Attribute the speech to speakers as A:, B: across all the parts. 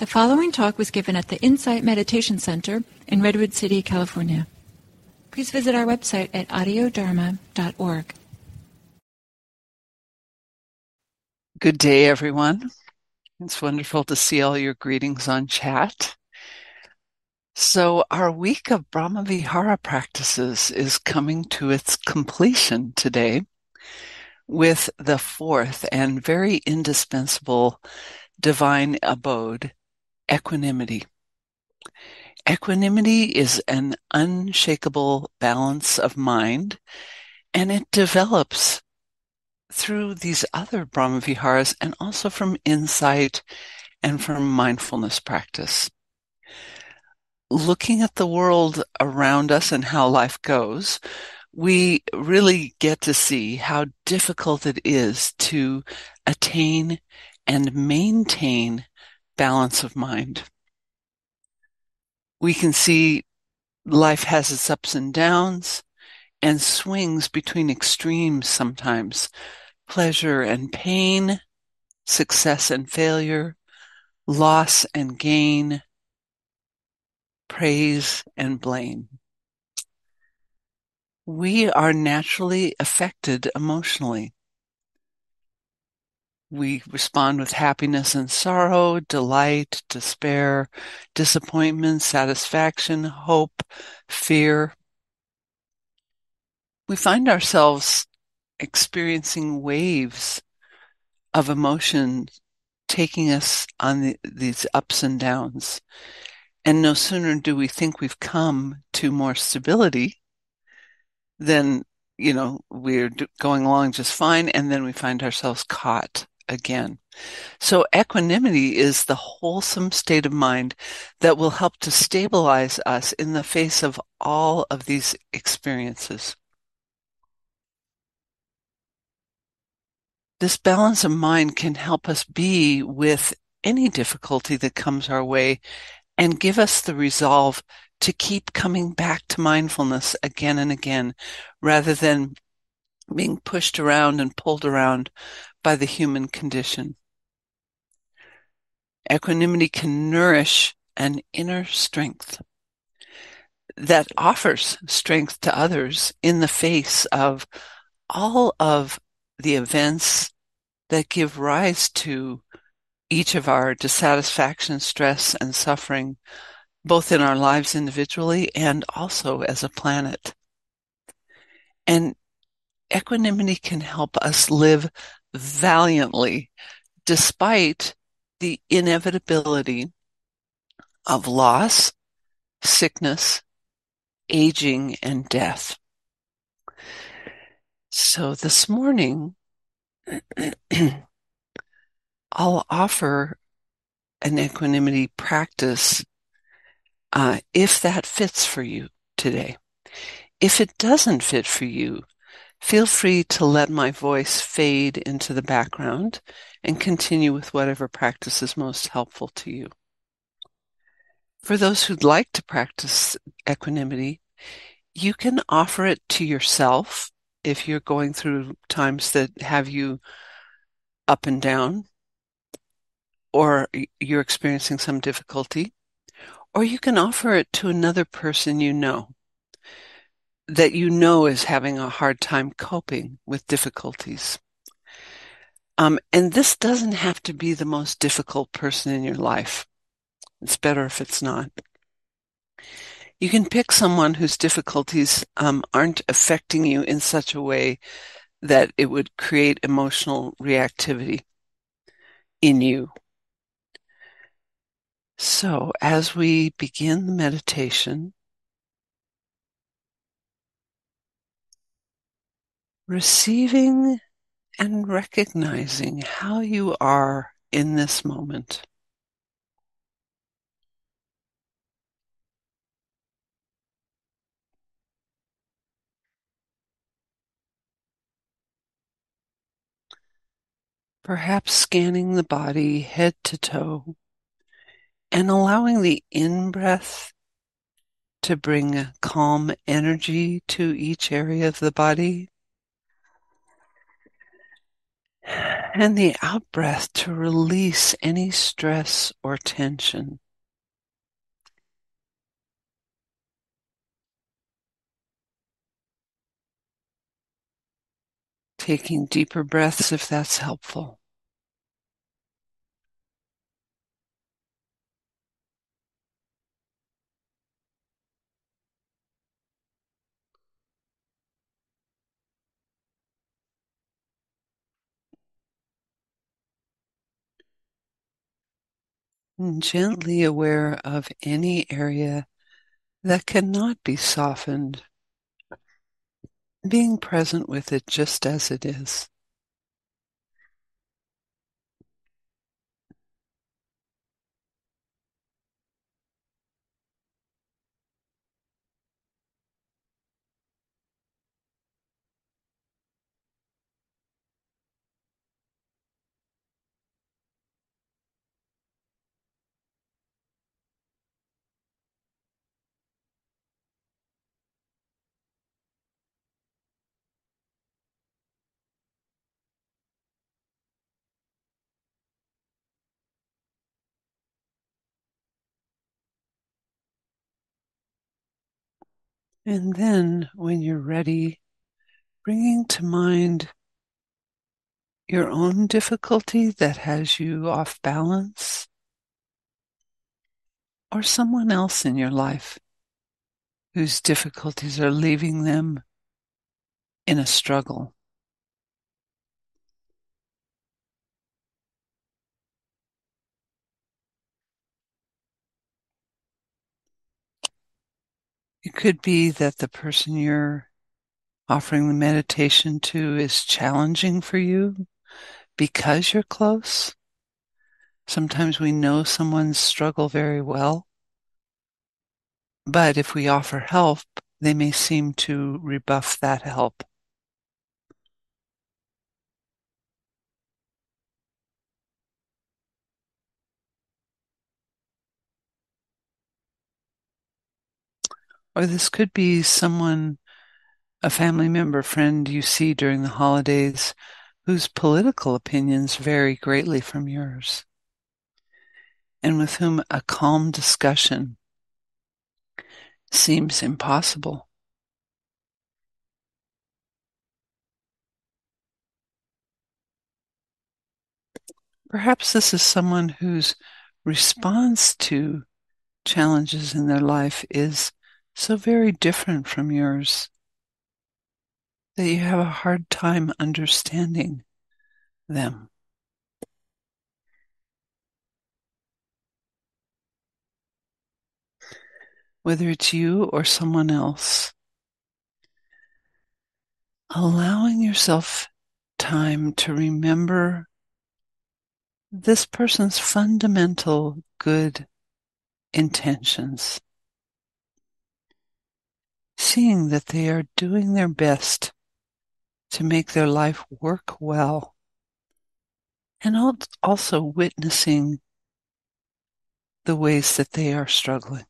A: The following talk was given at the Insight Meditation Center in Redwood City, California. Please visit our website at audiodharma.org.
B: Good day, everyone. It's wonderful to see all your greetings on chat. So, our week of Brahmavihara practices is coming to its completion today with the fourth and very indispensable divine abode equanimity. Equanimity is an unshakable balance of mind, and it develops through these other Brahmaviharas and also from insight and from mindfulness practice. Looking at the world around us and how life goes, we really get to see how difficult it is to attain and maintain balance of mind. We can see life has its ups and downs and swings between extremes sometimes pleasure and pain, success and failure, loss and gain, praise and blame. We are naturally affected emotionally. We respond with happiness and sorrow, delight, despair, disappointment, satisfaction, hope, fear. We find ourselves experiencing waves of emotion taking us on the, these ups and downs. And no sooner do we think we've come to more stability than, you know, we're going along just fine. And then we find ourselves caught again. So equanimity is the wholesome state of mind that will help to stabilize us in the face of all of these experiences. This balance of mind can help us be with any difficulty that comes our way and give us the resolve to keep coming back to mindfulness again and again rather than being pushed around and pulled around by the human condition. Equanimity can nourish an inner strength that offers strength to others in the face of all of the events that give rise to each of our dissatisfaction, stress, and suffering, both in our lives individually and also as a planet. And equanimity can help us live valiantly despite the inevitability of loss, sickness, aging, and death. So this morning, I'll offer an equanimity practice uh, if that fits for you today. If it doesn't fit for you, Feel free to let my voice fade into the background and continue with whatever practice is most helpful to you. For those who'd like to practice equanimity, you can offer it to yourself if you're going through times that have you up and down or you're experiencing some difficulty, or you can offer it to another person you know that you know is having a hard time coping with difficulties. Um, and this doesn't have to be the most difficult person in your life. It's better if it's not. You can pick someone whose difficulties um, aren't affecting you in such a way that it would create emotional reactivity in you. So, as we begin the meditation, receiving and recognizing how you are in this moment. Perhaps scanning the body head to toe and allowing the in breath to bring calm energy to each area of the body And the out breath to release any stress or tension. Taking deeper breaths if that's helpful. Gently aware of any area that cannot be softened, being present with it just as it is. And then, when you're ready, bringing to mind your own difficulty that has you off balance, or someone else in your life whose difficulties are leaving them in a struggle. It could be that the person you're offering the meditation to is challenging for you because you're close. Sometimes we know someone's struggle very well, but if we offer help, they may seem to rebuff that help. Or this could be someone, a family member, friend you see during the holidays whose political opinions vary greatly from yours, and with whom a calm discussion seems impossible. Perhaps this is someone whose response to challenges in their life is so very different from yours that you have a hard time understanding them. Whether it's you or someone else, allowing yourself time to remember this person's fundamental good intentions seeing that they are doing their best to make their life work well, and also witnessing the ways that they are struggling.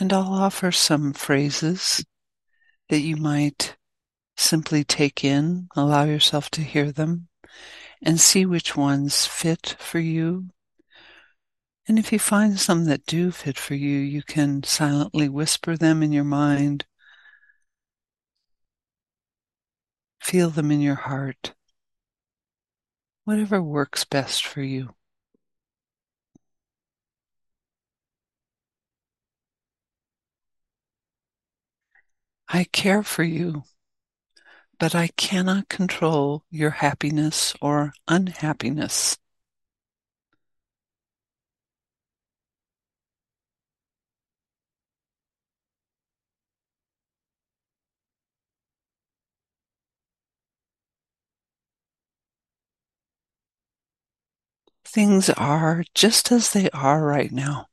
B: And I'll offer some phrases that you might simply take in, allow yourself to hear them, and see which ones fit for you. And if you find some that do fit for you, you can silently whisper them in your mind, feel them in your heart, whatever works best for you. I care for you, but I cannot control your happiness or unhappiness. Things are just as they are right now.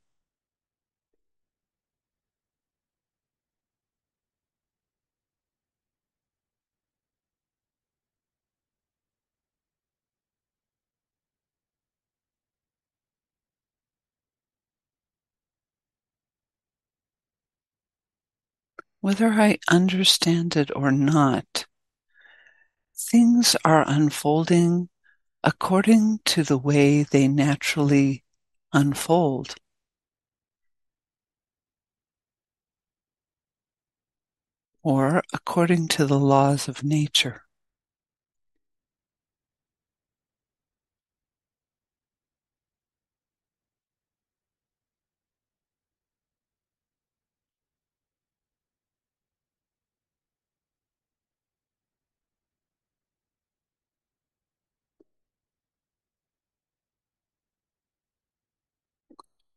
B: Whether I understand it or not, things are unfolding according to the way they naturally unfold. Or according to the laws of nature.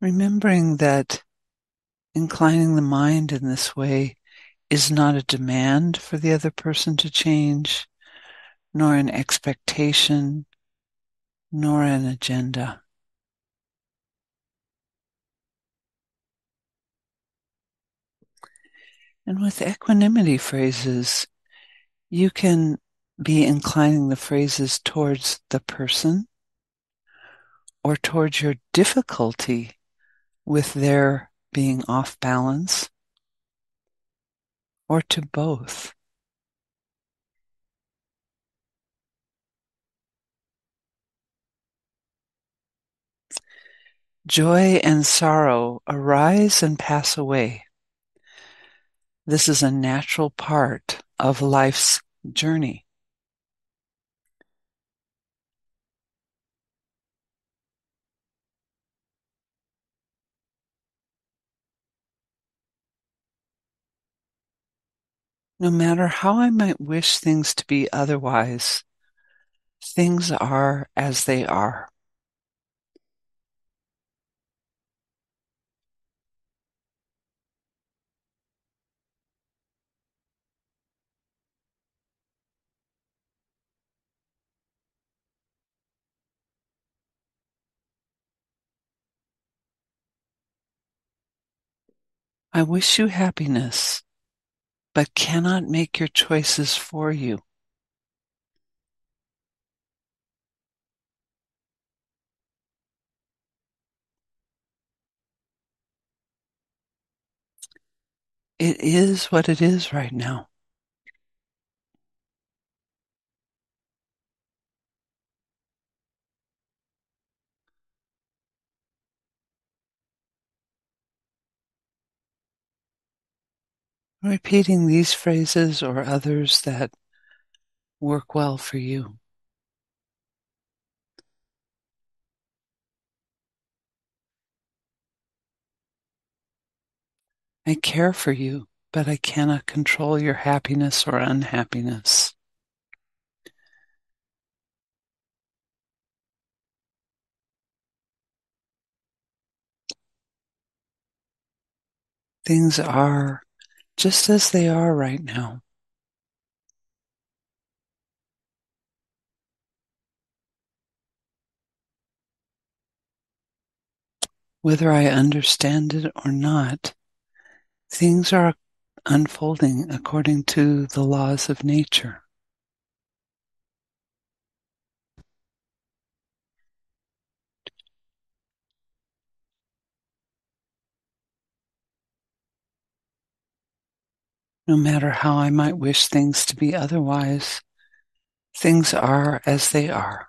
B: Remembering that inclining the mind in this way is not a demand for the other person to change, nor an expectation, nor an agenda. And with equanimity phrases, you can be inclining the phrases towards the person or towards your difficulty with their being off balance, or to both. Joy and sorrow arise and pass away. This is a natural part of life's journey. No matter how I might wish things to be otherwise, things are as they are. I wish you happiness but cannot make your choices for you. It is what it is right now. Repeating these phrases or others that work well for you. I care for you, but I cannot control your happiness or unhappiness. Things are just as they are right now. Whether I understand it or not, things are unfolding according to the laws of nature. No matter how I might wish things to be otherwise, things are as they are.